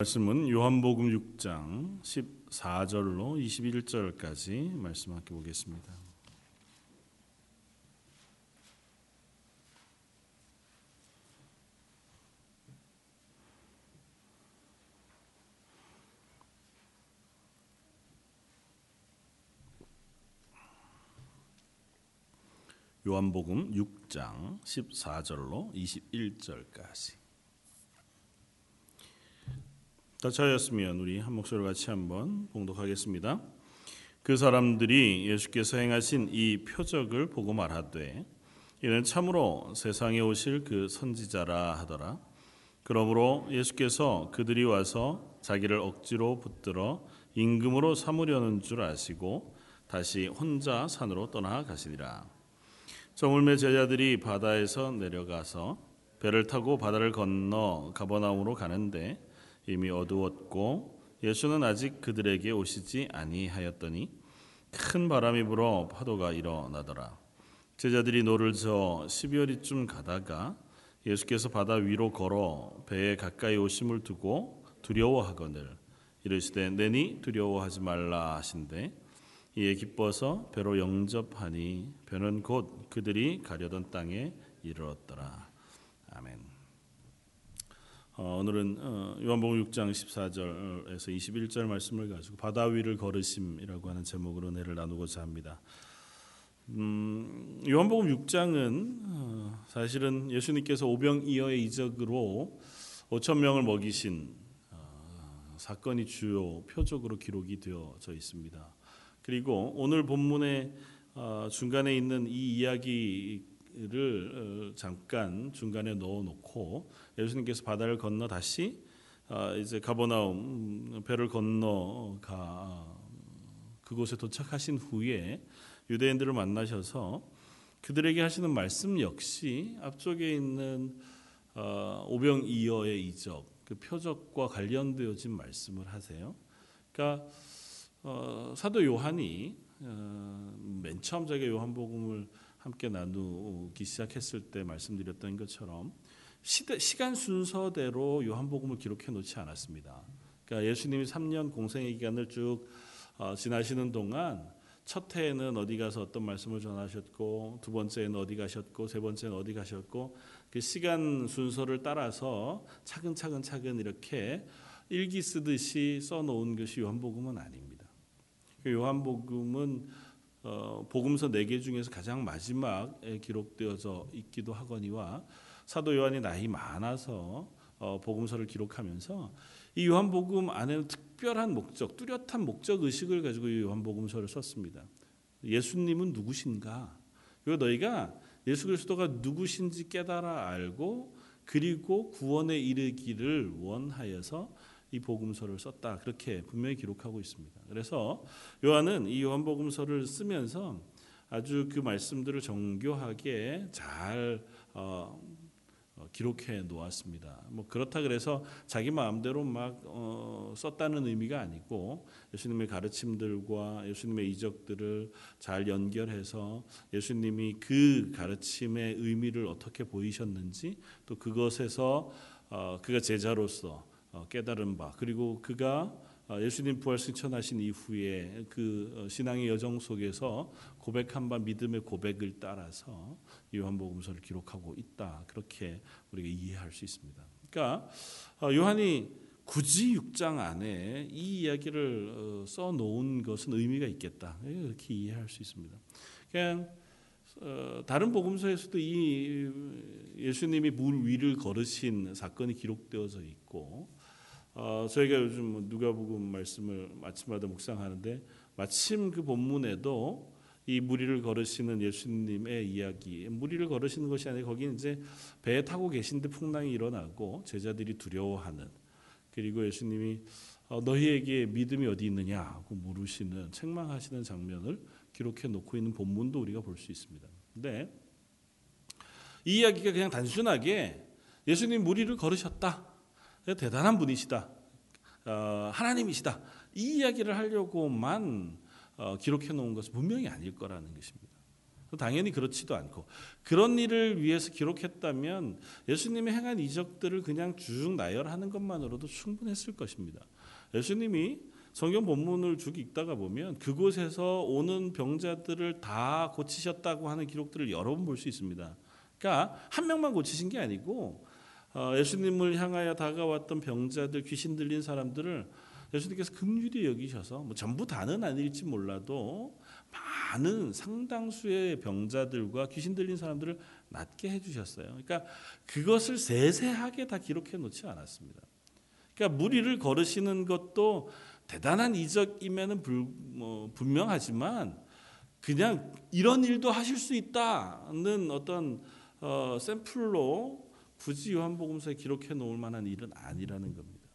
말씀은 요한복음 6장 14절로 21절까지 말씀 함께 보겠습니다. 요한복음 6장 14절로 21절까지 다 차였으면 우리 한 목소리로 같이 한번 봉독하겠습니다. 그 사람들이 예수께서 행하신 이 표적을 보고 말하되 이는 참으로 세상에 오실 그 선지자라 하더라. 그러므로 예수께서 그들이 와서 자기를 억지로 붙들어 임금으로 삼으려는 줄 아시고 다시 혼자 산으로 떠나 가시니라. 저물매 제자들이 바다에서 내려가서 배를 타고 바다를 건너 가버나움으로 가는데 이미 어두웠고 예수는 아직 그들에게 오시지 아니하였더니 큰 바람이 불어 파도가 일어나더라. 제자들이 노를 저어 십여 리쯤 가다가 예수께서 바다 위로 걸어 배에 가까이 오심을 보고 두려워하거늘 이르시되 내니 두려워하지 말라 하신대 이에 기뻐서 배로 영접하니 배는 곧 그들이 가려던 땅에 이르렀더라. 아멘. 어, 오늘은 어, 요한복음 6장 14절에서 21절 말씀을 가지고 바다 위를 걸으심이라고 하는 제목으로 은혜를 나누고자 합니다. 음, 요한복음 6장은 어, 사실은 예수님께서 오병이어의 이적으로 5천 명을 먹이신 어, 사건이 주요 표적으로 기록이 되어져 있습니다. 그리고 오늘 본문의 어, 중간에 있는 이 이야기 를 어, 잠깐 중간에 넣어놓고 예수님께서 바다를 건너 다시 어, 이제 가버나움 배를 건너가 그곳에 도착하신 후에 유대인들을 만나셔서 그들에게 하시는 말씀 역시 앞쪽에 있는 어, 오병이어의 이적 그 표적과 관련되어진 말씀을 하세요. 그러니까 사도 요한이 맨 처음 자기 요한복음을 함께 나누기 시작했을 때 말씀드렸던 것처럼 시대, 시간 순서대로 요한복음을 기록해 놓지 않았습니다. 그러니까 예수님이 3년 공생의 기간을 쭉 어, 지나시는 동안 첫 해에는 어디 가서 어떤 말씀을 전하셨고 두 번째는 어디 가셨고 세 번째는 어디 가셨고 그 시간 순서를 따라서 차근차근 차근 이렇게 일기 쓰듯이 써놓은 것이 요한복음은 아닙니다. 그 요한복음은 어, 복음서 네 개 중에서 가장 마지막에 기록되어져 있기도 하거니와 사도 요한이 나이 많아서 어, 복음서를 기록하면서 이 요한복음 안에는 특별한 목적, 뚜렷한 목적 의식을 가지고 이 요한복음서를 썼습니다. 예수님은 누구신가? 그리고 너희가 예수 그리스도가 누구신지 깨달아 알고 그리고 구원에 이르기를 원하여서 이 복음서를 썼다. 그렇게 분명히 기록하고 있습니다. 그래서 요한은 이 요한복음서를 쓰면서 아주 그 말씀들을 정교하게 잘 어, 어, 기록해 놓았습니다. 뭐 그렇다 그래서 자기 마음대로 막 어, 썼다는 의미가 아니고 예수님의 가르침들과 예수님의 이적들을 잘 연결해서 예수님이 그 가르침의 의미를 어떻게 보이셨는지 또 그것에서 어, 그가 제자로서 어, 깨달은 바 그리고 그가 어, 예수님 부활 승천하신 이후에 그 어, 신앙의 여정 속에서 고백한 바 믿음의 고백을 따라서 요한복음서를 기록하고 있다 그렇게 우리가 이해할 수 있습니다. 그러니까 요한이 굳이 6장 안에 이 이야기를 써 놓은 것은 의미가 있겠다 이렇게 이해할 수 있습니다. 그냥 다른 복음서에서도 이 예수님이 물 위를 걸으신 사건이 기록되어져 있고 어, 저희가 요즘 뭐 누가복음 말씀을 마침마다 묵상하는데 마침 그 본문에도 이 무리를 걸으시는 예수님의 이야기, 무리를 걸으시는 것이 아니라 거기 이제 배에 타고 계신데 풍랑이 일어나고 제자들이 두려워하는 그리고 예수님이 어, 너희에게 믿음이 어디 있느냐 하고 물으시는 책망하시는 장면을 기록해 놓고 있는 본문도 우리가 볼 수 있습니다. 근데 이 이야기가 그냥 단순하게 예수님 무리를 걸으셨다. 대단한 분이시다. 어, 하나님이시다. 이 이야기를 하려고만 어, 기록해 놓은 것은 분명히 아닐 거라는 것입니다. 당연히 그렇지도 않고 그런 일을 위해서 기록했다면 예수님이 행한 이적들을 그냥 쭉 나열하는 것만으로도 충분했을 것입니다. 예수님이 성경 본문을 쭉 읽다가 보면 그곳에서 오는 병자들을 다 고치셨다고 하는 기록들을 여러 번 볼 수 있습니다. 그러니까 한 명만 고치신 게 아니고 어, 예수님을 향하여 다가왔던 병자들, 귀신 들린 사람들을 예수님께서 긍휼히 여기셔서 뭐 전부 다는 아닐지 몰라도 많은 상당수의 병자들과 귀신 들린 사람들을 낫게 해주셨어요. 그러니까 그것을 세세하게 다 기록해 놓지 않았습니다. 그러니까 무리를 걸으시는 것도 대단한 이적임에는 불, 뭐 분명하지만 그냥 이런 일도 하실 수 있다는 어떤 어, 샘플로 굳이 요한복음서에 기록해 놓을 만한 일은 아니라는 겁니다.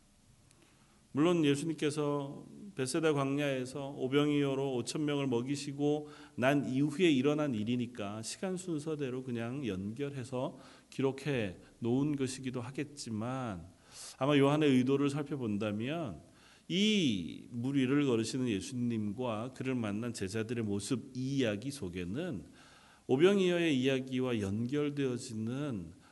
물론 예수님께서 베세다 광야에서 오병이어로 5천 명을 먹이시고 난 이후에 일어난 일이니까 시간 순서대로 그냥 연결해서 기록해 놓은 것이기도 하겠지만 아마 요한의 의도를 살펴본다면 이 무리를 걸으시는 예수님과 그를 만난 제자들의 모습 이 이야기 속에는 오병이어의 이야기와 연결되어지는 아,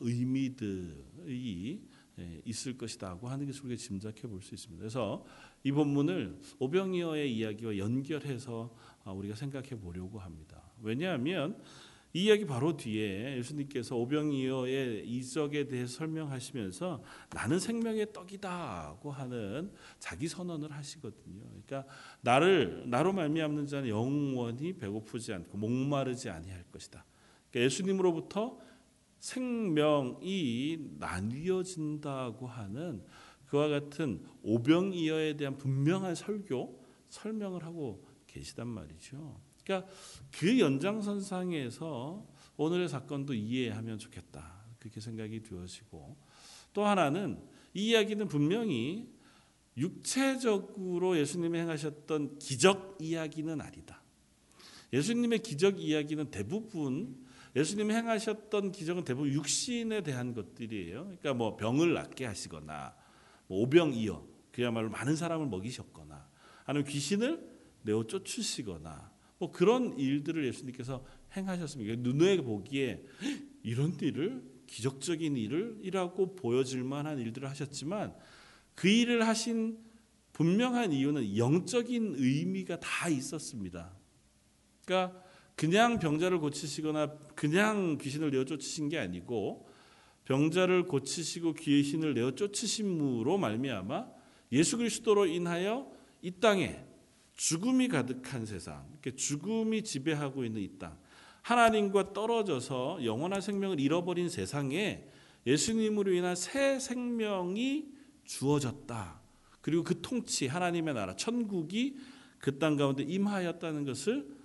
의미들이 예, 있을 것이다고 하는 것을 우리가 짐작해 볼 수 있습니다. 그래서 이 본문을 오병이어의 이야기와 연결해서 아, 우리가 생각해 보려고 합니다. 왜냐하면 이 이야기 바로 뒤에 예수님께서 오병이어의 이적에 대해 설명하시면서 나는 생명의 떡이다고 하는 자기 선언을 하시거든요. 그러니까 나를 나로 말미암는 자는 영원히 배고프지 않고 목마르지 아니할 것이다. 그러니까 예수님으로부터 생명이 나뉘어진다고 하는 그와 같은 오병이어에 대한 분명한 설교 설명을 하고 계시단 말이죠. 그러니까 그 연장선상에서 오늘의 사건도 이해하면 좋겠다. 그렇게 생각이 되어지고 또 하나는 이 이야기는 분명히 육체적으로 예수님이 행하셨던 기적 이야기는 아니다. 예수님의 기적 이야기는 대부분 예수님이 행하셨던 기적은 대부분 육신에 대한 것들이에요. 그러니까 뭐 병을 낫게 하시거나 뭐 오병이어 그야말로 많은 사람을 먹이셨거나 아니면 귀신을 내어 쫓으시거나 뭐 그런 일들을 예수님께서 행하셨습니다. 눈에 보기에 이런 일을 기적적인 일을 이라고 보여질 만한 일들을 하셨지만 그 일을 하신 분명한 이유는 영적인 의미가 다 있었습니다. 그러니까 그냥 병자를 고치시거나 그냥 귀신을 내어 쫓으신 게 아니고 병자를 고치시고 귀신을 내어 쫓으심으로 말미암아 예수 그리스도로 인하여 이 땅에 죽음이 가득한 세상, 죽음이 지배하고 있는 이 땅, 하나님과 떨어져서 영원한 생명을 잃어버린 세상에 예수님으로 인한 새 생명이 주어졌다. 그리고 그 통치, 하나님의 나라, 천국이 그 땅 가운데 임하였다는 것을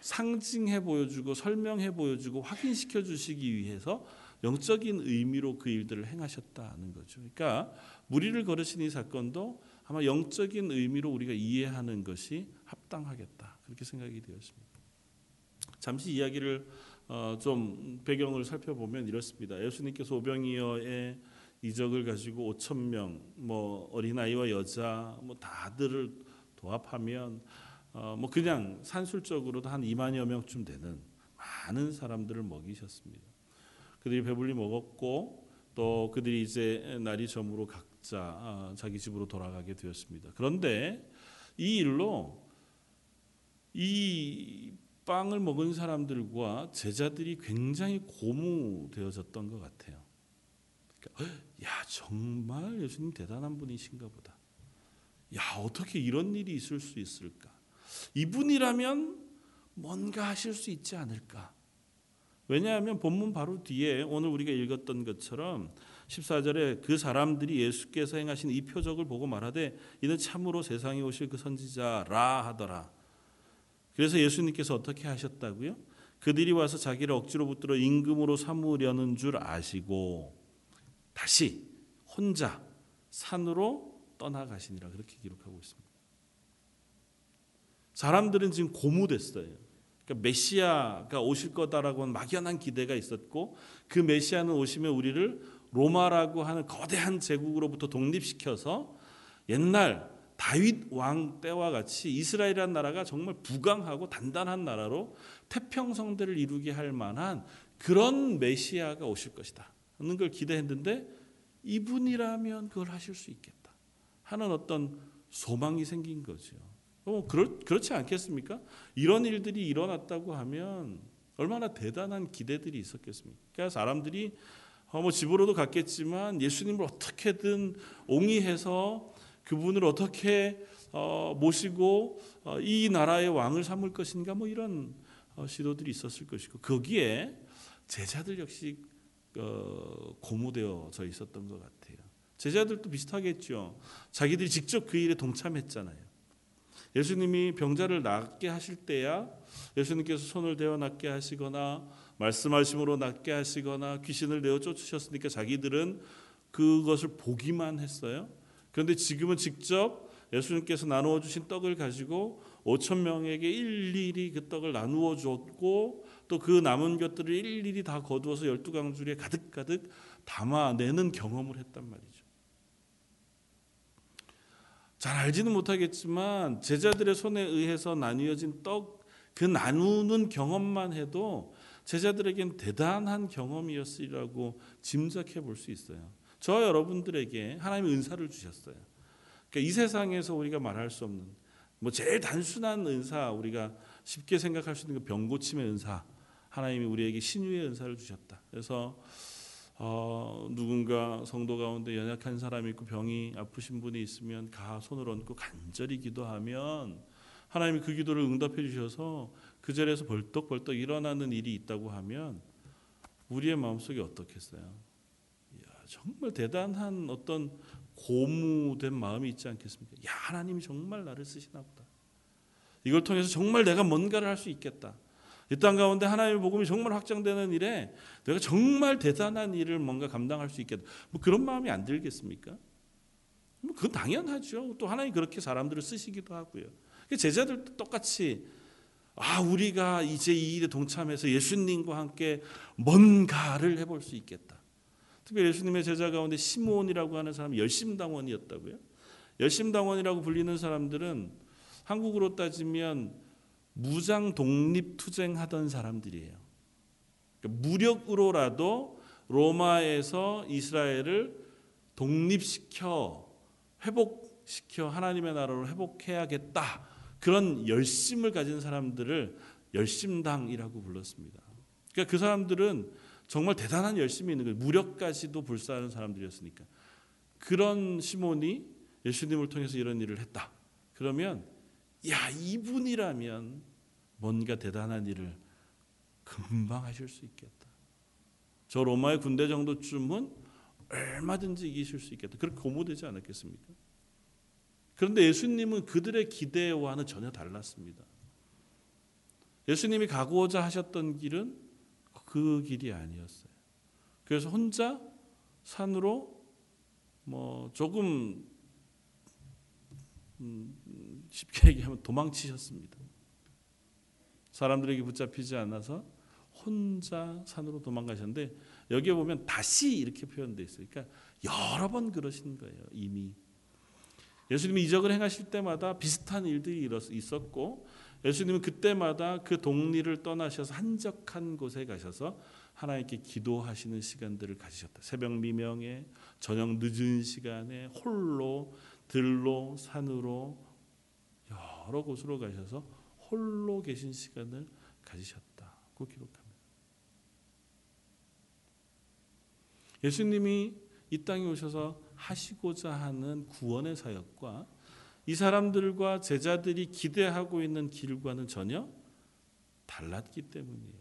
상징해 보여주고 설명해 보여주고 확인시켜 주시기 위해서 영적인 의미로 그 일들을 행하셨다는 거죠. 그러니까 무리를 걸으신 이 사건도 아마 영적인 의미로 우리가 이해하는 것이 합당하겠다. 그렇게 생각이 되었습니다. 잠시 이야기를 어, 좀 배경을 살펴보면 이렇습니다. 예수님께서 오병이어의 이적을 가지고 5천 명, 뭐 어린 아이와 여자, 뭐 다들을 도합하면 어, 뭐 그냥 산술적으로도 한 2만여 명쯤 되는 많은 사람들을 먹이셨습니다. 그들이 배불리 먹었고 또 그들이 이제 날이 저물어 각자 아, 자기 집으로 돌아가게 되었습니다. 그런데 이 일로 이 빵을 먹은 사람들과 제자들이 굉장히 고무되어졌던 것 같아요. 그러니까, 야 정말 예수님 대단한 분이신가 보다. 야 어떻게 이런 일이 있을 수 있을까? 이분이라면 뭔가 하실 수 있지 않을까? 왜냐하면 본문 바로 뒤에 오늘 우리가 읽었던 것처럼 14절에 그 사람들이 예수께서 행하신 이 표적을 보고 말하되 이는 참으로 세상에 오실 그 선지자라 하더라. 그래서 예수님께서 어떻게 하셨다고요? 그들이 와서 자기를 억지로 붙들어 임금으로 삼으려는 줄 아시고 다시 혼자 산으로 떠나가시니라 그렇게 기록하고 있습니다. 사람들은 지금 고무됐어요. 그러니까 메시아가 오실 거다라고 는 막연한 기대가 있었고 그 메시아는 오시면 우리를 로마라고 하는 거대한 제국으로부터 독립시켜서 옛날 다윗 왕 때와 같이 이스라엘이라는 나라가 정말 부강하고 단단한 나라로 태평성대를 이루게 할 만한 그런 메시아가 오실 것이다. 하는 걸 기대했는데 이분이라면 그걸 하실 수 있겠다. 하는 어떤 소망이 생긴 거죠. 어, 그렇, 그렇지 않겠습니까? 이런 일들이 일어났다고 하면 얼마나 대단한 기대들이 있었겠습니까? 그러니까 사람들이 어, 뭐 집으로도 갔겠지만 예수님을 어떻게든 옹이해서 그분을 어떻게 어, 모시고 어, 이 나라의 왕을 삼을 것인가 뭐 이런 어, 시도들이 있었을 것이고 거기에 제자들 역시 어, 고무되어져 있었던 것 같아요. 제자들도 비슷하겠죠. 자기들이 직접 그 일에 동참했잖아요. 예수님이 병자를 낫게 하실 때야 예수님께서 손을 대어 낫게 하시거나 말씀하심으로 낫게 하시거나 귀신을 내어 쫓으셨으니까 자기들은 그것을 보기만 했어요. 그런데 지금은 직접 예수님께서 나누어 주신 떡을 가지고 5천 명에게 일일이 그 떡을 나누어 줬고 또 그 남은 것들을 일일이 다 거두어서 열두 강줄에 가득가득 담아내는 경험을 했단 말이죠. 잘 알지는 못하겠지만 제자들의 손에 의해서 나뉘어진 떡 그 나누는 경험만 해도 제자들에겐 대단한 경험이었으리라고 짐작해 볼 수 있어요. 저 여러분들에게 하나님의 은사를 주셨어요. 그러니까 이 세상에서 우리가 말할 수 없는 뭐 제일 단순한 은사 우리가 쉽게 생각할 수 있는 그병 고침의 은사 하나님이 우리에게 신유의 은사를 주셨다. 그래서 어, 누군가 성도 가운데 연약한 사람이 있고 병이 아프신 분이 있으면 가 손을 얹고 간절히 기도하면 하나님이 그 기도를 응답해 주셔서 그 자리에서 벌떡벌떡 일어나는 일이 있다고 하면 우리의 마음속에 어떻겠어요? 이야, 정말 대단한 어떤 고무된 마음이 있지 않겠습니까? 야, 하나님이 정말 나를 쓰시나 보다. 이걸 통해서 정말 내가 뭔가를 할 수 있겠다. 이 땅 가운데 하나님의 복음이 정말 확장되는 일에 내가 정말 대단한 일을 뭔가 감당할 수 있겠다. 뭐 그런 마음이 안 들겠습니까? 뭐 그건 당연하죠. 또 하나님 그렇게 사람들을 쓰시기도 하고요. 제자들도 똑같이 아 우리가 이제 이 일에 동참해서 예수님과 함께 뭔가를 해볼 수 있겠다. 특별히 예수님의 제자 가운데 시몬이라고 하는 사람이 열심당원이었다고요. 열심당원이라고 불리는 사람들은 한국으로 따지면 무장 독립 투쟁하던 사람들이에요. 그러니까 무력으로라도 로마에서 이스라엘을 독립시켜 회복시켜 하나님의 나라로 회복해야겠다. 그런 열심을 가진 사람들을 열심당이라고 불렀습니다. 그러니까 그 사람들은 정말 대단한 열심이 있는 거예요. 무력까지도 불사하는 사람들이었으니까. 그런 시몬이 예수님을 통해서 이런 일을 했다. 그러면 야 이분이라면 뭔가 대단한 일을 금방 하실 수 있겠다. 저 로마의 군대 정도쯤은 얼마든지 이기실 수 있겠다. 그렇게 고무되지 않았겠습니까? 그런데 예수님은 그들의 기대와는 전혀 달랐습니다. 예수님이 가고자 하셨던 길은 그 길이 아니었어요. 그래서 혼자 산으로 뭐 조금 음, 쉽게 얘기하면 도망치셨습니다. 사람들에게 붙잡히지 않아서 혼자 산으로 도망가셨는데 여기에 보면 다시 이렇게 표현되어 있어요. 그러니까 여러 번 그러신 거예요. 이미 예수님이 이적을 행하실 때마다 비슷한 일들이 있었고 예수님은 그때마다 그 동리를 떠나셔서 한적한 곳에 가셔서 하나님께 기도하시는 시간들을 가지셨다. 새벽 미명에 저녁 늦은 시간에 홀로 들로 산으로 여러 곳으로 가셔서 홀로 계신 시간을 가지셨다고 기록합니다. 예수님이 이 땅에 오셔서 하시고자 하는 구원의 사역과 이 사람들과 제자들이 기대하고 있는 길과는 전혀 달랐기 때문이에요.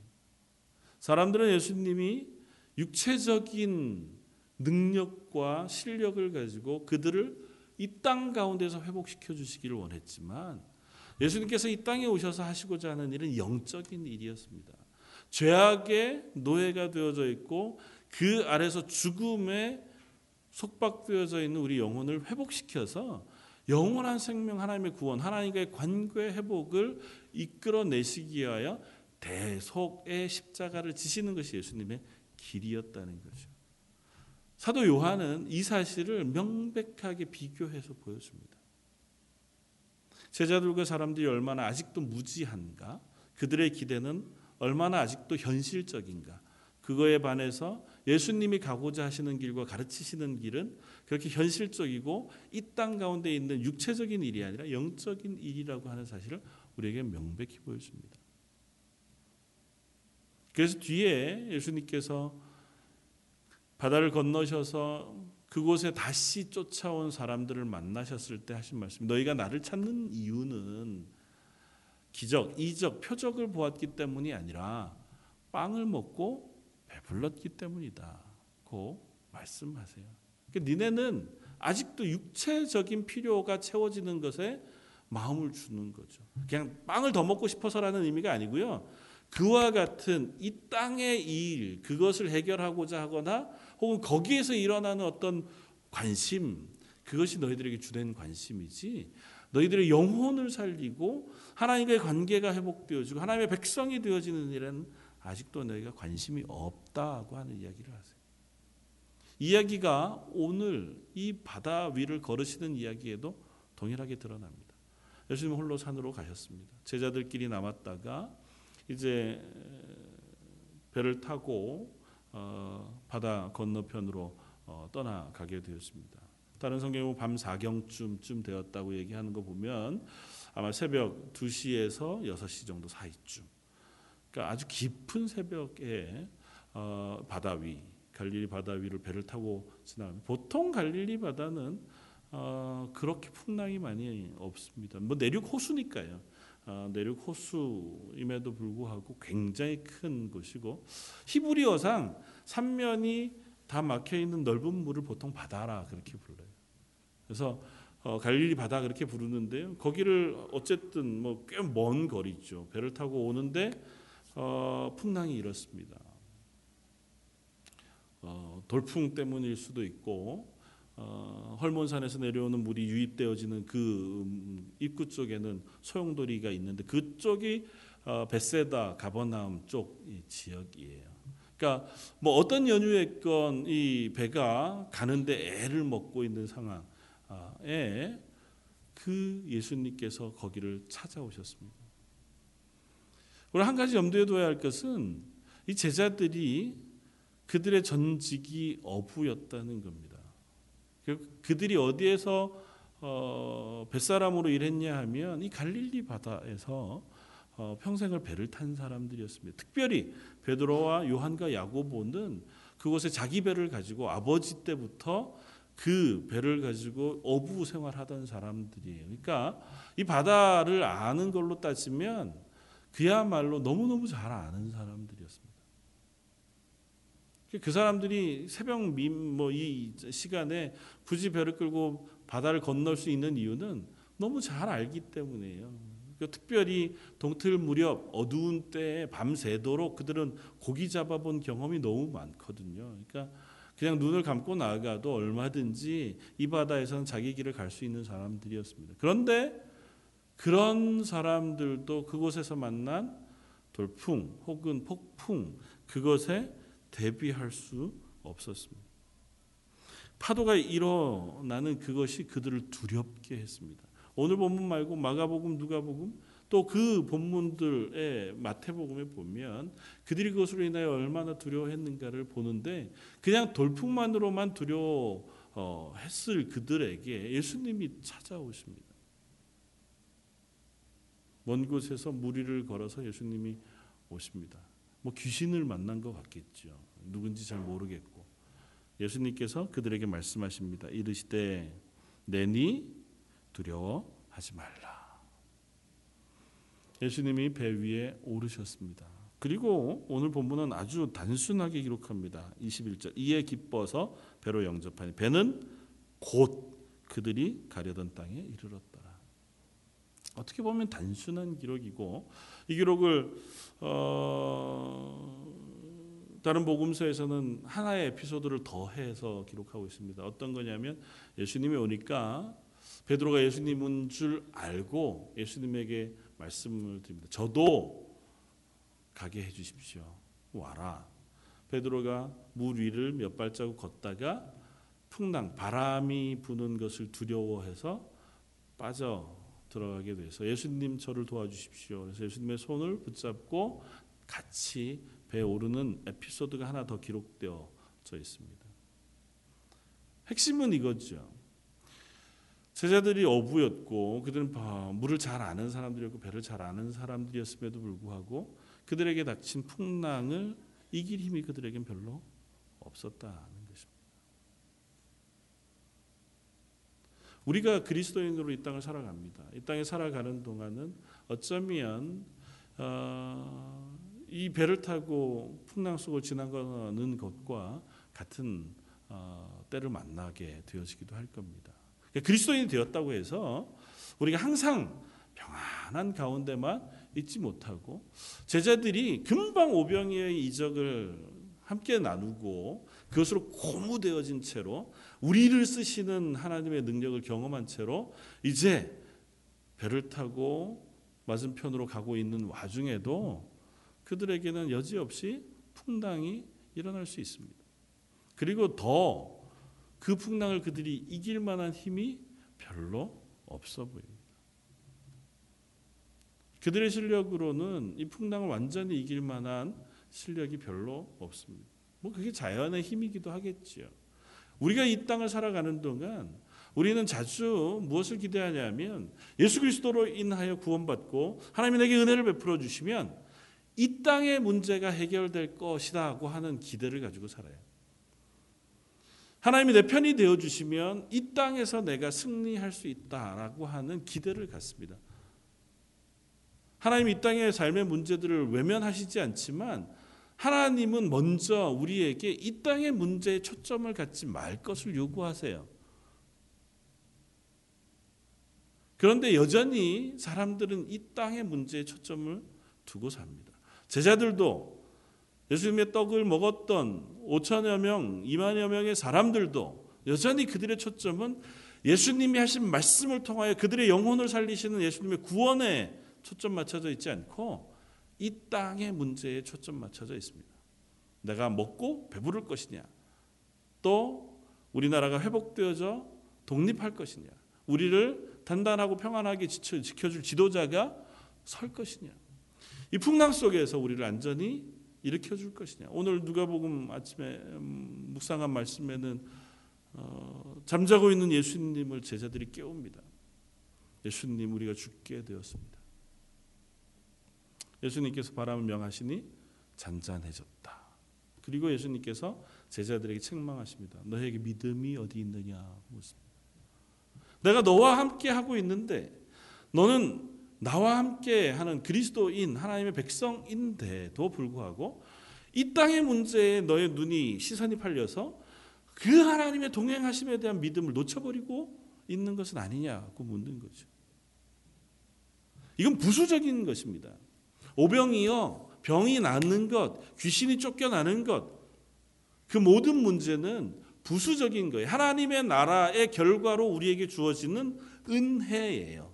사람들은 예수님이 육체적인 능력과 실력을 가지고 그들을 이 땅 가운데서 회복시켜 주시기를 원했지만 예수님께서 이 땅에 오셔서 하시고자 하는 일은 영적인 일이었습니다. 죄악의 노예가 되어져 있고 그 아래서 죽음에 속박되어져 있는 우리 영혼을 회복시켜서 영원한 생명 하나님의 구원 하나님과의 관계 회복을 이끌어내시기 위하여 대속의 십자가를 지시는 것이 예수님의 길이었다는 거죠. 사도 요한은 이 사실을 명백하게 비교해서 보여줍니다. 제자들과 사람들이 얼마나 아직도 무지한가? 그들의 기대는 얼마나 아직도 현실적인가? 그거에 반해서 예수님이 가고자 하시는 길과 가르치시는 길은 그렇게 현실적이고 이 땅 가운데 있는 육체적인 일이 아니라 영적인 일이라고 하는 사실을 우리에게 명백히 보여줍니다. 그래서 뒤에 예수님께서 바다를 건너셔서 그곳에 다시 쫓아온 사람들을 만나셨을 때 하신 말씀. 너희가 나를 찾는 이유는 기적, 이적, 표적을 보았기 때문이 아니라 빵을 먹고 배불렀기 때문이다고 말씀하세요. 그러니까 니네는 아직도 육체적인 필요가 채워지는 것에 마음을 주는 거죠. 그냥 빵을 더 먹고 싶어서라는 의미가 아니고요. 그와 같은 이 땅의 일, 그것을 해결하고자 하거나 혹은 거기에서 일어나는 어떤 관심, 그것이 너희들에게 주된 관심이지. 너희들의 영혼을 살리고 하나님과의 관계가 회복되어지고 하나님의 백성이 되어지는 일은 아직도 너희가 관심이 없다고 하는 이야기를 하세요. 이야기가 오늘 이 바다 위를 걸으시는 이야기에도 동일하게 드러납니다. 예수님 홀로 산으로 가셨습니다. 제자들끼리 남았다가 이제 배를 타고 어, 바다 건너편으로 어, 떠나가게 되었습니다. 다른 성경은 밤 4경쯤쯤 되었다고 얘기하는 거 보면 아마 새벽 2시에서 6시 정도 사이쯤. 그러니까 아주 깊은 새벽에 어, 바다 위, 갈릴리 바다 위를 배를 타고 지나면 보통 갈릴리 바다는 어, 그렇게 풍랑이 많이 없습니다. 뭐 내륙 호수니까요. 어, 내륙 호수임에도 불구하고 굉장히 큰 곳이고 히브리어상 삼면이 다 막혀 있는 넓은 물을 보통 바다라 그렇게 불러요. 그래서 어, 갈릴리 바다 그렇게 부르는데요. 거기를 어쨌든 뭐 꽤 먼 거리죠. 배를 타고 오는데 어, 풍랑이 이렇습니다. 어, 돌풍 때문일 수도 있고 어, 헐몬산에서 내려오는 물이 유입되어지는 그 음, 입구 쪽에는 소용돌이가 있는데 그쪽이 어, 베세다 가버나움 쪽 지역이에요. 그러니까 뭐 어떤 연유였건 이 배가 가는데 애를 먹고 있는 상황에 그 예수님께서 거기를 찾아오셨습니다. 그리고 한 가지 염두에 둬야 할 것은 이 제자들이 그들의 전직이 어부였다는 겁니다. 그, 그들이 어디에서 어, 뱃사람으로 일했냐 하면 이 갈릴리 바다에서 어, 평생을 배를 탄 사람들이었습니다. 특별히 베드로와 요한과 야고보는 그곳에 자기 배를 가지고 아버지 때부터 그 배를 가지고 어부 생활하던 사람들이에요. 그러니까 이 바다를 아는 걸로 따지면 그야말로 너무너무 잘 아는 사람들이었습니다. 그 사람들이 새벽 뭐이 시간에 굳이 배를 끌고 바다를 건널 수 있는 이유는 너무 잘 알기 때문이에요. 그 특별히 동틀 무렵 어두운 때에 밤새도록 그들은 고기 잡아본 경험이 너무 많거든요. 그러니까 그냥 눈을 감고 나가도 얼마든지 이 바다에서는 자기 길을 갈 수 있는 사람들이었습니다. 그런데 그런 사람들도 그곳에서 만난 돌풍 혹은 폭풍 그것에 대비할 수 없었습니다. 파도가 일어나는 그것이 그들을 두렵게 했습니다. 오늘 본문 말고 마가복음, 누가복음 또 그 본문들의 마태복음에 보면 그들이 그것으로 인하여 얼마나 두려워했는가를 보는데 그냥 돌풍만으로만 두려워했을 그들에게 예수님이 찾아오십니다. 먼 곳에서 무리를 걸어서 예수님이 오십니다. 뭐 귀신을 만난 것 같겠죠. 누군지 잘 모르겠고 예수님께서 그들에게 말씀하십니다. 이르시되 내니 두려워하지 말라. 예수님이 배 위에 오르셨습니다. 그리고 오늘 본문은 아주 단순하게 기록합니다. 21절 이에 기뻐서 배로 영접하니 배는 곧 그들이 가려던 땅에 이르렀더라. 어떻게 보면 단순한 기록이고 이 기록을 어, 다른 복음서에서는 하나의 에피소드를 더해서 기록하고 있습니다. 어떤 거냐면 예수님이 오니까 베드로가 예수님인 줄 알고 예수님에게 말씀을 드립니다. 저도 가게 해 주십시오. 와라. 베드로가 물 위를 몇 발자국 걷다가 풍랑 바람이 부는 것을 두려워해서 빠져 들어가게 돼서 예수님 저를 도와주십시오. 그래서 예수님의 손을 붙잡고 같이 배 오르는 에피소드가 하나 더 기록되어져 있습니다. 핵심은 이거죠. 제자들이 어부였고 그들은 물을 잘 아는 사람들이었고 배를 잘 아는 사람들이었음에도 불구하고 그들에게 닥친 풍랑을 이길 힘이 그들에겐 별로 없었다는 것입니다. 우리가 그리스도인으로 이 땅을 살아갑니다. 이 땅에 살아가는 동안은 어쩌면 어, 이 배를 타고 풍랑 속을 지나가는 것과 같은 어, 때를 만나게 되어지기도 할 겁니다. 그러니까 그리스도인이 되었다고 해서 우리가 항상 평안한 가운데만 있지 못하고 제자들이 금방 오병이의 이적을 함께 나누고 그것으로 고무되어진 채로 우리를 쓰시는 하나님의 능력을 경험한 채로 이제 배를 타고 맞은편으로 가고 있는 와중에도 그들에게는 여지없이 풍랑이 일어날 수 있습니다. 그리고 더 그 풍랑을 그들이 이길 만한 힘이 별로 없어 보입니다. 그들의 실력으로는 이 풍랑을 완전히 이길 만한 실력이 별로 없습니다. 뭐 그게 자연의 힘이기도 하겠지요. 우리가 이 땅을 살아가는 동안 우리는 자주 무엇을 기대하냐면 예수 그리스도로 인하여 구원받고 하나님이 내게 은혜를 베풀어 주시면 이 땅의 문제가 해결될 것이다고 하는 기대를 가지고 살아요. 하나님이 내 편이 되어 주시면 이 땅에서 내가 승리할 수 있다라고 하는 기대를 갖습니다. 하나님이 이 땅의 삶의 문제들을 외면하시지 않지만 하나님은 먼저 우리에게 이 땅의 문제에 초점을 갖지 말 것을 요구하세요. 그런데 여전히 사람들은 이 땅의 문제에 초점을 두고 삽니다. 제자들도 예수님의 떡을 먹었던 5천여 명, 2만여 명의 사람들도 여전히 그들의 초점은 예수님이 하신 말씀을 통하여 그들의 영혼을 살리시는 예수님의 구원에 초점 맞춰져 있지 않고 이 땅의 문제에 초점 맞춰져 있습니다. 내가 먹고 배부를 것이냐, 또 우리나라가 회복되어져 독립할 것이냐, 우리를 단단하고 평안하게 지켜줄 지도자가 설 것이냐, 이 풍랑 속에서 우리를 안전히 일으켜 줄 것이냐. 오늘 누가복음 아침에 음, 묵상한 말씀에는 어, 잠자고 있는 예수님을 제자들이 깨웁니다. 예수님 우리가 죽게 되었습니다. 예수님께서 바람을 명하시니 잔잔해졌다. 그리고 예수님께서 제자들에게 책망하십니다. 너에게 믿음이 어디 있느냐. 내가 너와 함께 하고 있는데 너는 나와 함께 하는 그리스도인 하나님의 백성인데도 불구하고 이 땅의 문제에 너의 눈이 시선이 팔려서 그 하나님의 동행하심에 대한 믿음을 놓쳐버리고 있는 것은 아니냐고 묻는 거죠. 이건 부수적인 것입니다. 오병이요, 병이 낫는 것, 귀신이 쫓겨나는 것, 그 모든 문제는 부수적인 거예요. 하나님의 나라의 결과로 우리에게 주어지는 은혜예요.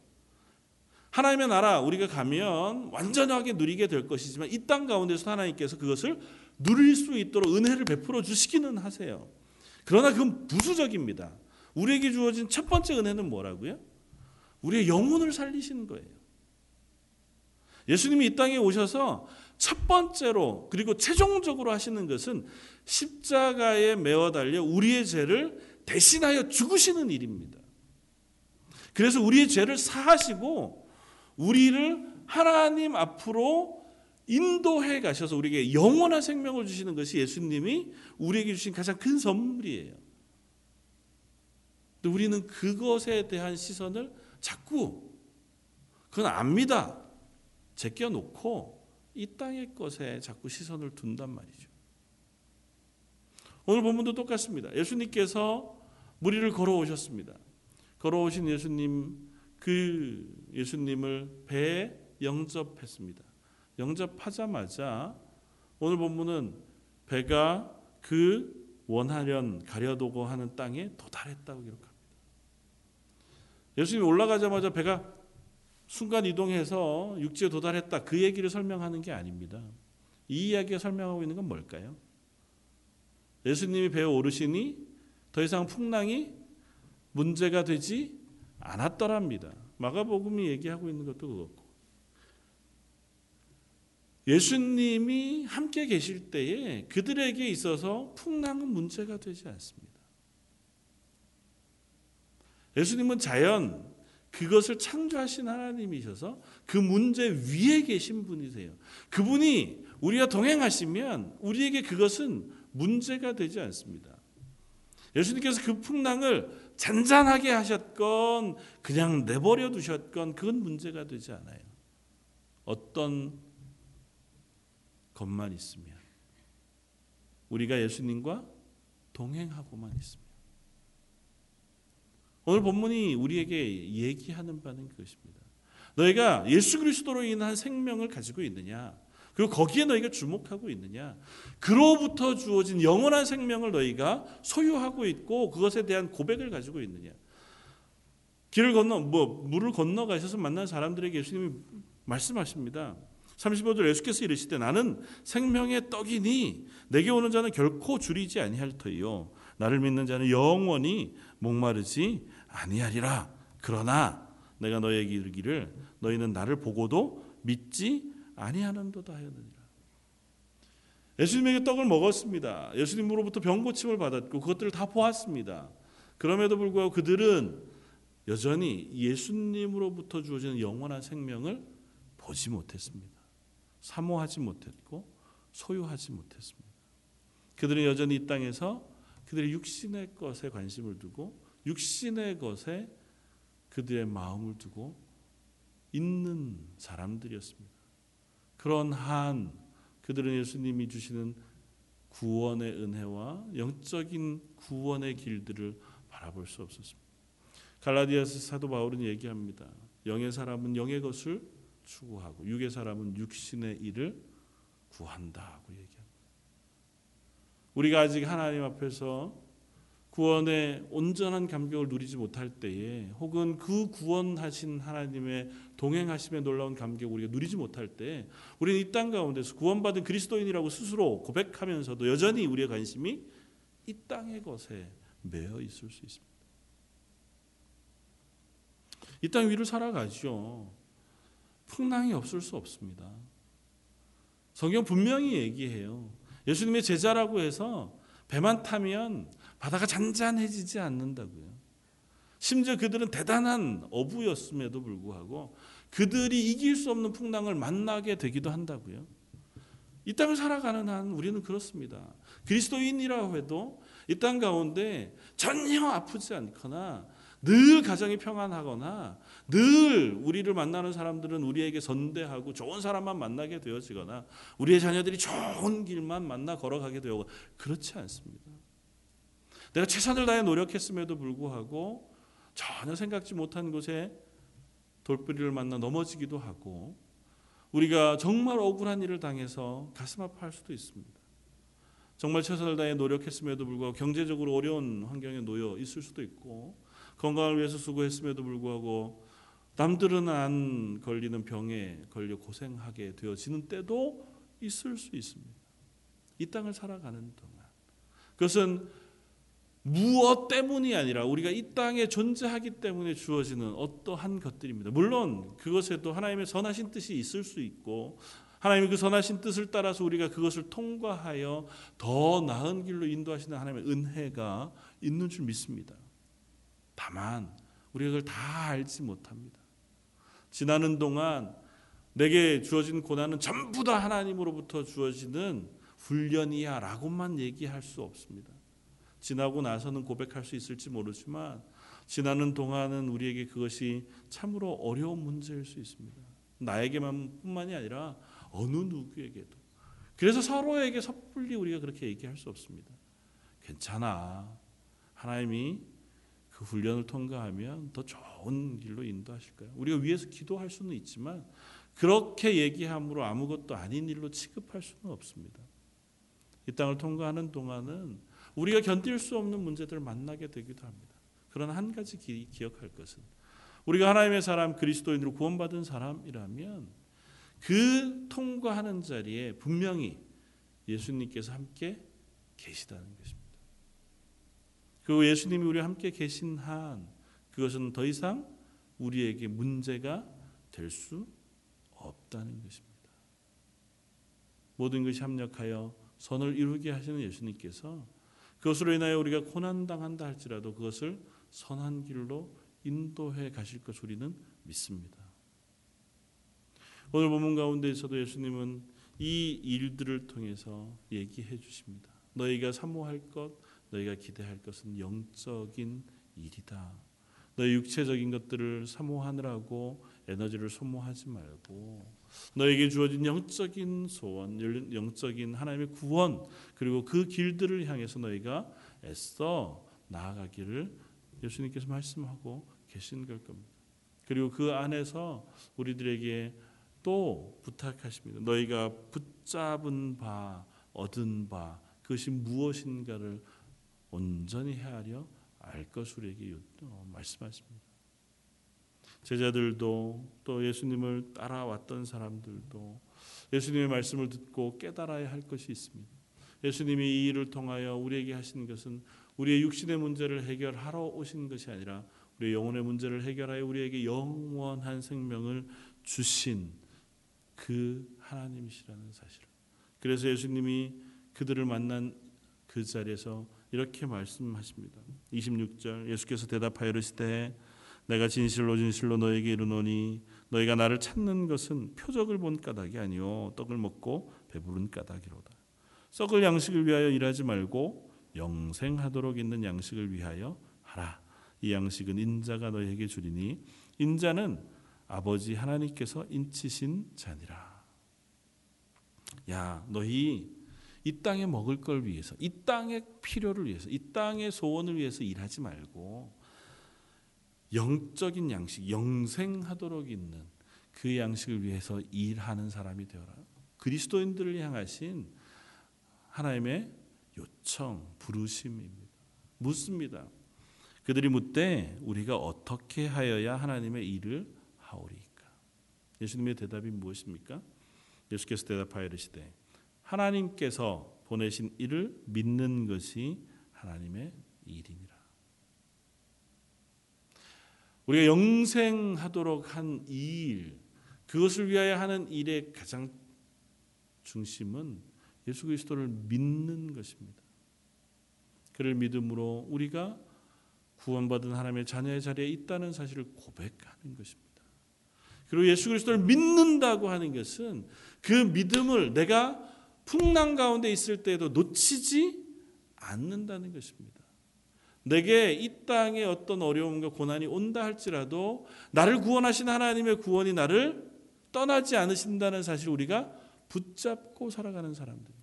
하나님의 나라 우리가 가면 완전하게 누리게 될 것이지만 이 땅 가운데서 하나님께서 그것을 누릴 수 있도록 은혜를 베풀어 주시기는 하세요. 그러나 그건 부수적입니다. 우리에게 주어진 첫 번째 은혜는 뭐라고요? 우리의 영혼을 살리시는 거예요. 예수님이 이 땅에 오셔서 첫 번째로 그리고 최종적으로 하시는 것은 십자가에 매어 달려 우리의 죄를 대신하여 죽으시는 일입니다. 그래서 우리의 죄를 사하시고 우리를 하나님 앞으로 인도해 가셔서 우리에게 영원한 생명을 주시는 것이 예수님이 우리에게 주신 가장 큰 선물이에요. 우리는 그것에 대한 시선을 자꾸 그건 압니다. 제껴놓고 이 땅의 것에 자꾸 시선을 둔단 말이죠. 오늘 본문도 똑같습니다. 예수님께서 무리를 걸어오셨습니다. 걸어오신 예수님 그 예수님을 배에 영접했습니다. 영접하자마자 오늘 본문은 배가 그 원하련 가려두고 하는 땅에 도달했다고 기록합니다. 예수님이 올라가자마자 배가 순간 이동해서 육지에 도달했다. 그 얘기를 설명하는 게 아닙니다. 이 이야기가 설명하고 있는 건 뭘까요? 예수님이 배에 오르시니 더 이상 풍랑이 문제가 되지 않았더랍니다. 마가복음이 얘기하고 있는 것도 그렇고 예수님이 함께 계실 때에 그들에게 있어서 풍랑은 문제가 되지 않습니다. 예수님은 자연 그것을 창조하신 하나님이셔서 그 문제 위에 계신 분이세요. 그분이 우리와 동행하시면 우리에게 그것은 문제가 되지 않습니다. 예수님께서 그 풍랑을 잔잔하게 하셨건 그냥 내버려 두셨건 그건 문제가 되지 않아요. 어떤 것만 있으면 우리가 예수님과 동행하고만 있으면 오늘 본문이 우리에게 얘기하는 바는 그것입니다. 너희가 예수 그리스도로 인한 생명을 가지고 있느냐? 그리고 거기에 너희가 주목하고 있느냐? 그로부터 주어진 영원한 생명을 너희가 소유하고 있고 그것에 대한 고백을 가지고 있느냐? 길을 건너 뭐 물을 건너 가셔서 만난 사람들에게 예수님이 말씀하십니다. 35절 예수께서 이르시되 나는 생명의 떡이니 내게 오는 자는 결코 줄이지 아니할 터이요 나를 믿는 자는 영원히 목마르지 아니하리라. 그러나 내가 너에게 이르기를 너희는 나를 보고도 믿지 아니하는도다 하였느니라. 예수님에게 떡을 먹었습니다. 예수님으로부터 병 고침을 받았고 그것들을 다 보았습니다. 그럼에도 불구하고 그들은 여전히 예수님으로부터 주어지는 영원한 생명을 보지 못했습니다. 사모하지 못했고 소유하지 못했습니다. 그들은 여전히 이 땅에서 그들의 육신의 것에 관심을 두고 육신의 것에 그들의 마음을 두고 있는 사람들이었습니다. 그런 한 그들은 예수님이 주시는 구원의 은혜와 영적인 구원의 길들을 바라볼 수 없었습니다. 갈라디아서 사도 바울은 얘기합니다. 영의 사람은 영의 것을 추구하고 육의 사람은 육신의 일을 구한다고 얘기합니다. 우리가 아직 하나님 앞에서 구원의 온전한 감격을 누리지 못할 때에 혹은 그 구원하신 하나님의 동행하심에 놀라운 감격을 우리가 누리지 못할 때 우리는 이 땅 가운데서 구원받은 그리스도인이라고 스스로 고백하면서도 여전히 우리의 관심이 이 땅의 것에 매여 있을 수 있습니다. 이 땅 위를 살아가죠. 풍랑이 없을 수 없습니다. 성경 분명히 얘기해요. 예수님의 제자라고 해서 배만 타면 바다가 잔잔해지지 않는다고요. 심지어 그들은 대단한 어부였음에도 불구하고 그들이 이길 수 없는 풍랑을 만나게 되기도 한다고요. 이 땅을 살아가는 한 우리는 그렇습니다. 그리스도인이라고 해도 이 땅 가운데 전혀 아프지 않거나 늘 가정이 평안하거나 늘 우리를 만나는 사람들은 우리에게 선대하고 좋은 사람만 만나게 되어지거나 우리의 자녀들이 좋은 길만 만나 걸어가게 되고 그렇지 않습니다. 내가 최선을 다해 노력했음에도 불구하고 전혀 생각지 못한 곳에 돌뿌리를 만나 넘어지기도 하고 우리가 정말 억울한 일을 당해서 가슴 아파할 수도 있습니다. 정말 최선을 다해 노력했음에도 불구하고 경제적으로 어려운 환경에 놓여 있을 수도 있고 건강을 위해서 수고했음에도 불구하고 남들은 안 걸리는 병에 걸려 고생하게 되어지는 때도 있을 수 있습니다. 이 땅을 살아가는 동안 그것은 무엇 때문이 아니라 우리가 이 땅에 존재하기 때문에 주어지는 어떠한 것들입니다. 물론 그것에도 하나님의 선하신 뜻이 있을 수 있고 하나님의 그 선하신 뜻을 따라서 우리가 그것을 통과하여 더 나은 길로 인도하시는 하나님의 은혜가 있는 줄 믿습니다. 다만 우리가 그걸 다 알지 못합니다. 지나는 동안 내게 주어진 고난은 전부 다 하나님으로부터 주어지는 훈련이야라고만 얘기할 수 없습니다. 지나고 나서는 고백할 수 있을지 모르지만 지나는 동안은 우리에게 그것이 참으로 어려운 문제일 수 있습니다. 나에게만 뿐만이 아니라 어느 누구에게도. 그래서 서로에게 섣불리 우리가 그렇게 얘기할 수 없습니다. 괜찮아. 하나님이 그 훈련을 통과하면 더 좋은 길로 인도하실 거야. 우리가 위에서 기도할 수는 있지만 그렇게 얘기함으로 아무것도 아닌 일로 취급할 수는 없습니다. 이 땅을 통과하는 동안은 우리가 견딜 수 없는 문제들을 만나게 되기도 합니다. 그러나 한 가지 기, 기억할 것은 우리가 하나님의 사람 그리스도인으로 구원받은 사람이라면 그 통과하는 자리에 분명히 예수님께서 함께 계시다는 것입니다. 그 예수님이 우리와 함께 계신 한 그것은 더 이상 우리에게 문제가 될 수 없다는 것입니다. 모든 것이 합력하여 선을 이루게 하시는 예수님께서 그것으로 인하여 우리가 고난 당한다 할지라도 그것을 선한 길로 인도해 가실 것 우리는 믿습니다. 오늘 본문 가운데에서도 예수님은 이 일들을 통해서 얘기해 주십니다. 너희가 사모할 것, 너희가 기대할 것은 영적인 일이다. 너희 육체적인 것들을 사모하느라고 에너지를 소모하지 말고 너에게 주어진 영적인 소원, 영적인 하나님의 구원 그리고 그 길들을 향해서 너희가 애써 나아가기를 예수님께서 말씀하고 계신 걸 겁니다. 그리고 그 안에서 우리들에게 또 부탁하십니다. 너희가 붙잡은 바, 얻은 바, 그것이 무엇인가를 온전히 헤아려 알 우리에게 어, 말씀하십니다. 제자들도 또 예수님을 따라왔던 사람들도 예수님의 말씀을 듣고 깨달아야 할 것이 있습니다. 예수님이 이 일을 통하여 우리에게 하신 것은 우리의 육신의 문제를 해결하러 오신 것이 아니라 우리의 영혼의 문제를 해결하여 우리에게 영원한 생명을 주신 그 하나님이시라는 사실을. 그래서 예수님이 그들을 만난 그 자리에서 이렇게 말씀하십니다. 26절 예수께서 대답하여 이르시되 내가 진실로 진실로 너에게 이르노니 너희가 나를 찾는 것은 표적을 본 까닭이 아니요 떡을 먹고 배부른 까닭이로다. 썩을 양식을 위하여 일하지 말고 영생하도록 있는 양식을 위하여 하라. 이 양식은 인자가 너희에게 주리니 인자는 아버지 하나님께서 인치신 자니라. 야, 너희 이 땅에 먹을 걸 위해서, 이 땅의 필요를 위해서, 이 땅의 소원을 위해서 일하지 말고 영적인 양식, 영생하도록 있는 그 양식을 위해서 일하는 사람이 되어라. 그리스도인들을 향하신 하나님의 요청, 부르심입니다. 묻습니다. 그들이 묻되 우리가 어떻게 하여야 하나님의 일을 하오리까? 예수님의 대답이 무엇입니까? 예수께서 대답하여 이르시되 하나님께서 보내신 일을 믿는 것이 하나님의 일이니라. 우리가 영생하도록 한 이 일, 그것을 위하여 하는 일의 가장 중심은 예수 그리스도를 믿는 것입니다. 그를 믿음으로 우리가 구원받은 하나님의 자녀의 자리에 있다는 사실을 고백하는 것입니다. 그리고 예수 그리스도를 믿는다고 하는 것은 그 믿음을 내가 풍랑 가운데 있을 때에도 놓치지 않는다는 것입니다. 내게 이 땅에 어떤 어려움과 고난이 온다 할지라도 나를 구원하신 하나님의 구원이 나를 떠나지 않으신다는 사실 우리가 붙잡고 살아가는 사람들.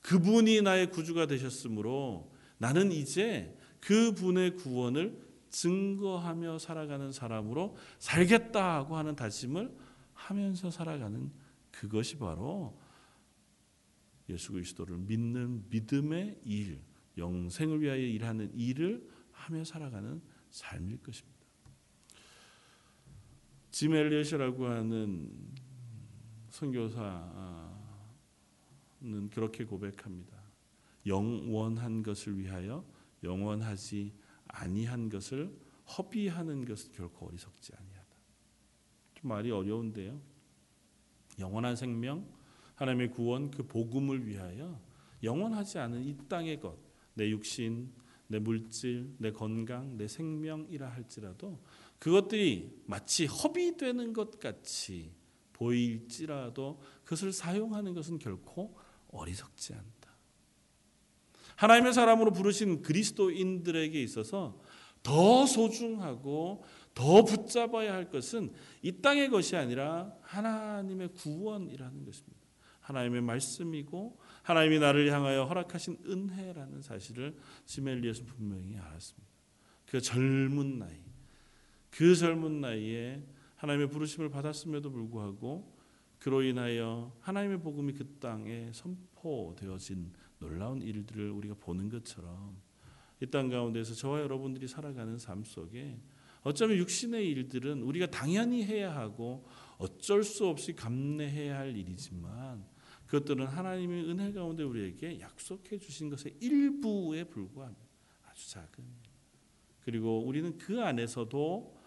그분이 나의 구주가 되셨으므로 나는 이제 그분의 구원을 증거하며 살아가는 사람으로 살겠다고 하는 다짐을 하면서 살아가는 그것이 바로 예수 그리스도를 믿는 믿음의 일, 영생을 위하여 일하는 일을 하며 살아가는 삶일 것입니다. 짐 엘리엇이라고 하는 선교사는 그렇게 고백합니다. 영원한 것을 위하여 영원하지 아니한 것을 허비하는 것은 결코 어리석지 아니하다. 좀 말이 어려운데요. 영원한 생명, 하나님의 구원, 그 복음을 위하여 영원하지 않은 이 땅의 것, 내 육신, 내 물질, 내 건강, 내 생명이라 할지라도 그것들이 마치 허비되는 것 같이 보일지라도 그것을 사용하는 것은 결코 어리석지 않다. 하나님의 사람으로 부르신 그리스도인들에게 있어서 더 소중하고 더 붙잡아야 할 것은 이 땅의 것이 아니라 하나님의 구원이라는 것입니다. 하나님의 말씀이고 하나님이 나를 향하여 허락하신 은혜라는 사실을 시멜리에서 분명히 알았습니다. 그 젊은 나이, 그 젊은 나이에 하나님의 부르심을 받았음에도 불구하고 그로 인하여 하나님의 복음이 그 땅에 선포되어진 놀라운 일들을 우리가 보는 것처럼 이 땅 가운데서 저와 여러분들이 살아가는 삶 속에 어쩌면 육신의 일들은 우리가 당연히 해야 하고 어쩔 수 없이 감내해야 할 일이지만 그것들은 하나님의 은혜 가운데 우리에게 약속해 주신 것의 일부에 불과합니다. 아주 작은 그리고 우리는 그 안에서도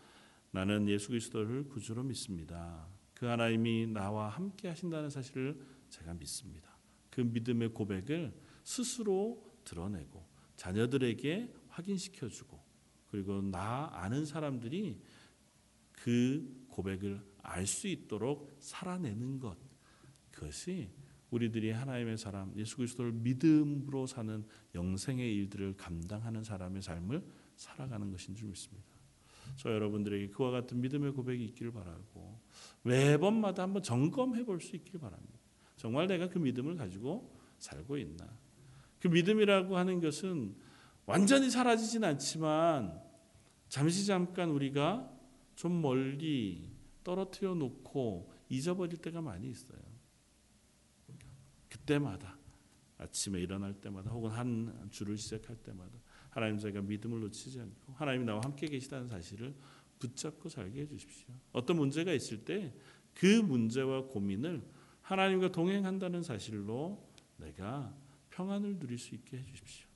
나는 예수 그리스도를 구주로 믿습니다. 그 하나님이 나와 함께 하신다는 사실을 제가 믿습니다. 그 믿음의 고백을 스스로 드러내고 자녀들에게 확인시켜 주고 그리고 나 아는 사람들이 그 고백을 알 수 있도록 살아내는 것 그것이 우리들이 하나님의 사람 예수 그리스도를 믿음으로 사는 영생의 일들을 감당하는 사람의 삶을 살아가는 것인 줄 믿습니다. 저 여러분들에게 그와 같은 믿음의 고백이 있기를 바라고 매번마다 한번 점검해 볼 수 있기를 바랍니다. 정말 내가 그 믿음을 가지고 살고 있나? 그 믿음이라고 하는 것은 완전히 사라지진 않지만 잠시 잠깐 우리가 좀 멀리 떨어뜨려 놓고 잊어버릴 때가 많이 있어요. 그때마다 아침에 일어날 때마다 혹은 한 주를 시작할 때마다 하나님 저희가 믿음을 놓치지 않고 하나님이 나와 함께 계시다는 사실을 붙잡고 살게 해주십시오. 어떤 문제가 있을 때 그 문제와 고민을 하나님과 동행한다는 사실로 내가 평안을 누릴 수 있게 해주십시오.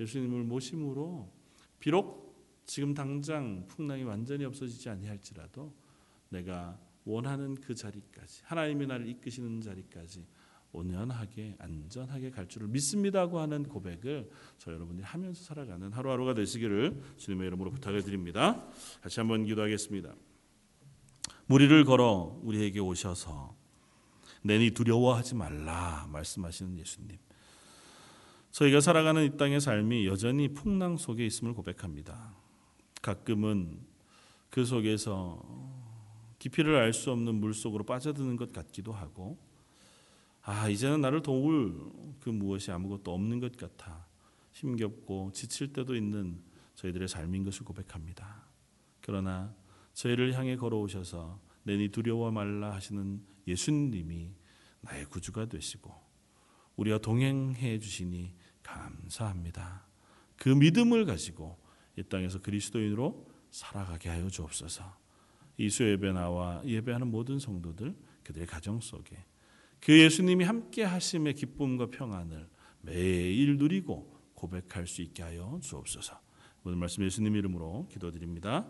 예수님을 모심으로 비록 지금 당장 풍랑이 완전히 없어지지 아니할지라도 내가 원하는 그 자리까지 하나님이 나를 이끄시는 자리까지 온전하게 안전하게 갈 줄을 믿습니다고 하는 고백을 저 여러분이 하면서 살아가는 하루하루가 되시기를 주님의 이름으로 부탁을 드립니다. 다시 한번 기도하겠습니다. 무리를 걸어 우리에게 오셔서 내니 두려워하지 말라 말씀하시는 예수님. 저희가 살아가는 이 땅의 삶이 여전히 풍랑 속에 있음을 고백합니다. 가끔은 그 속에서 깊이를 알 수 없는 물 속으로 빠져드는 것 같기도 하고 아, 이제는 나를 도울 그 무엇이 아무것도 없는 것 같아 힘겹고 지칠 때도 있는 저희들의 삶인 것을 고백합니다. 그러나 저희를 향해 걸어오셔서 내니 두려워 말라 하시는 예수님이 나의 구주가 되시고 우리와 동행해 주시니 감사합니다. 그 믿음을 가지고 이 땅에서 그리스도인으로 살아가게 하여 주옵소서. 이수 예배 나와 예배하는 모든 성도들 그들의 가정 속에 그 예수님이 함께 하심의 기쁨과 평안을 매일 누리고 고백할 수 있게 하여 주옵소서. 오늘 말씀 예수님 이름으로 기도드립니다.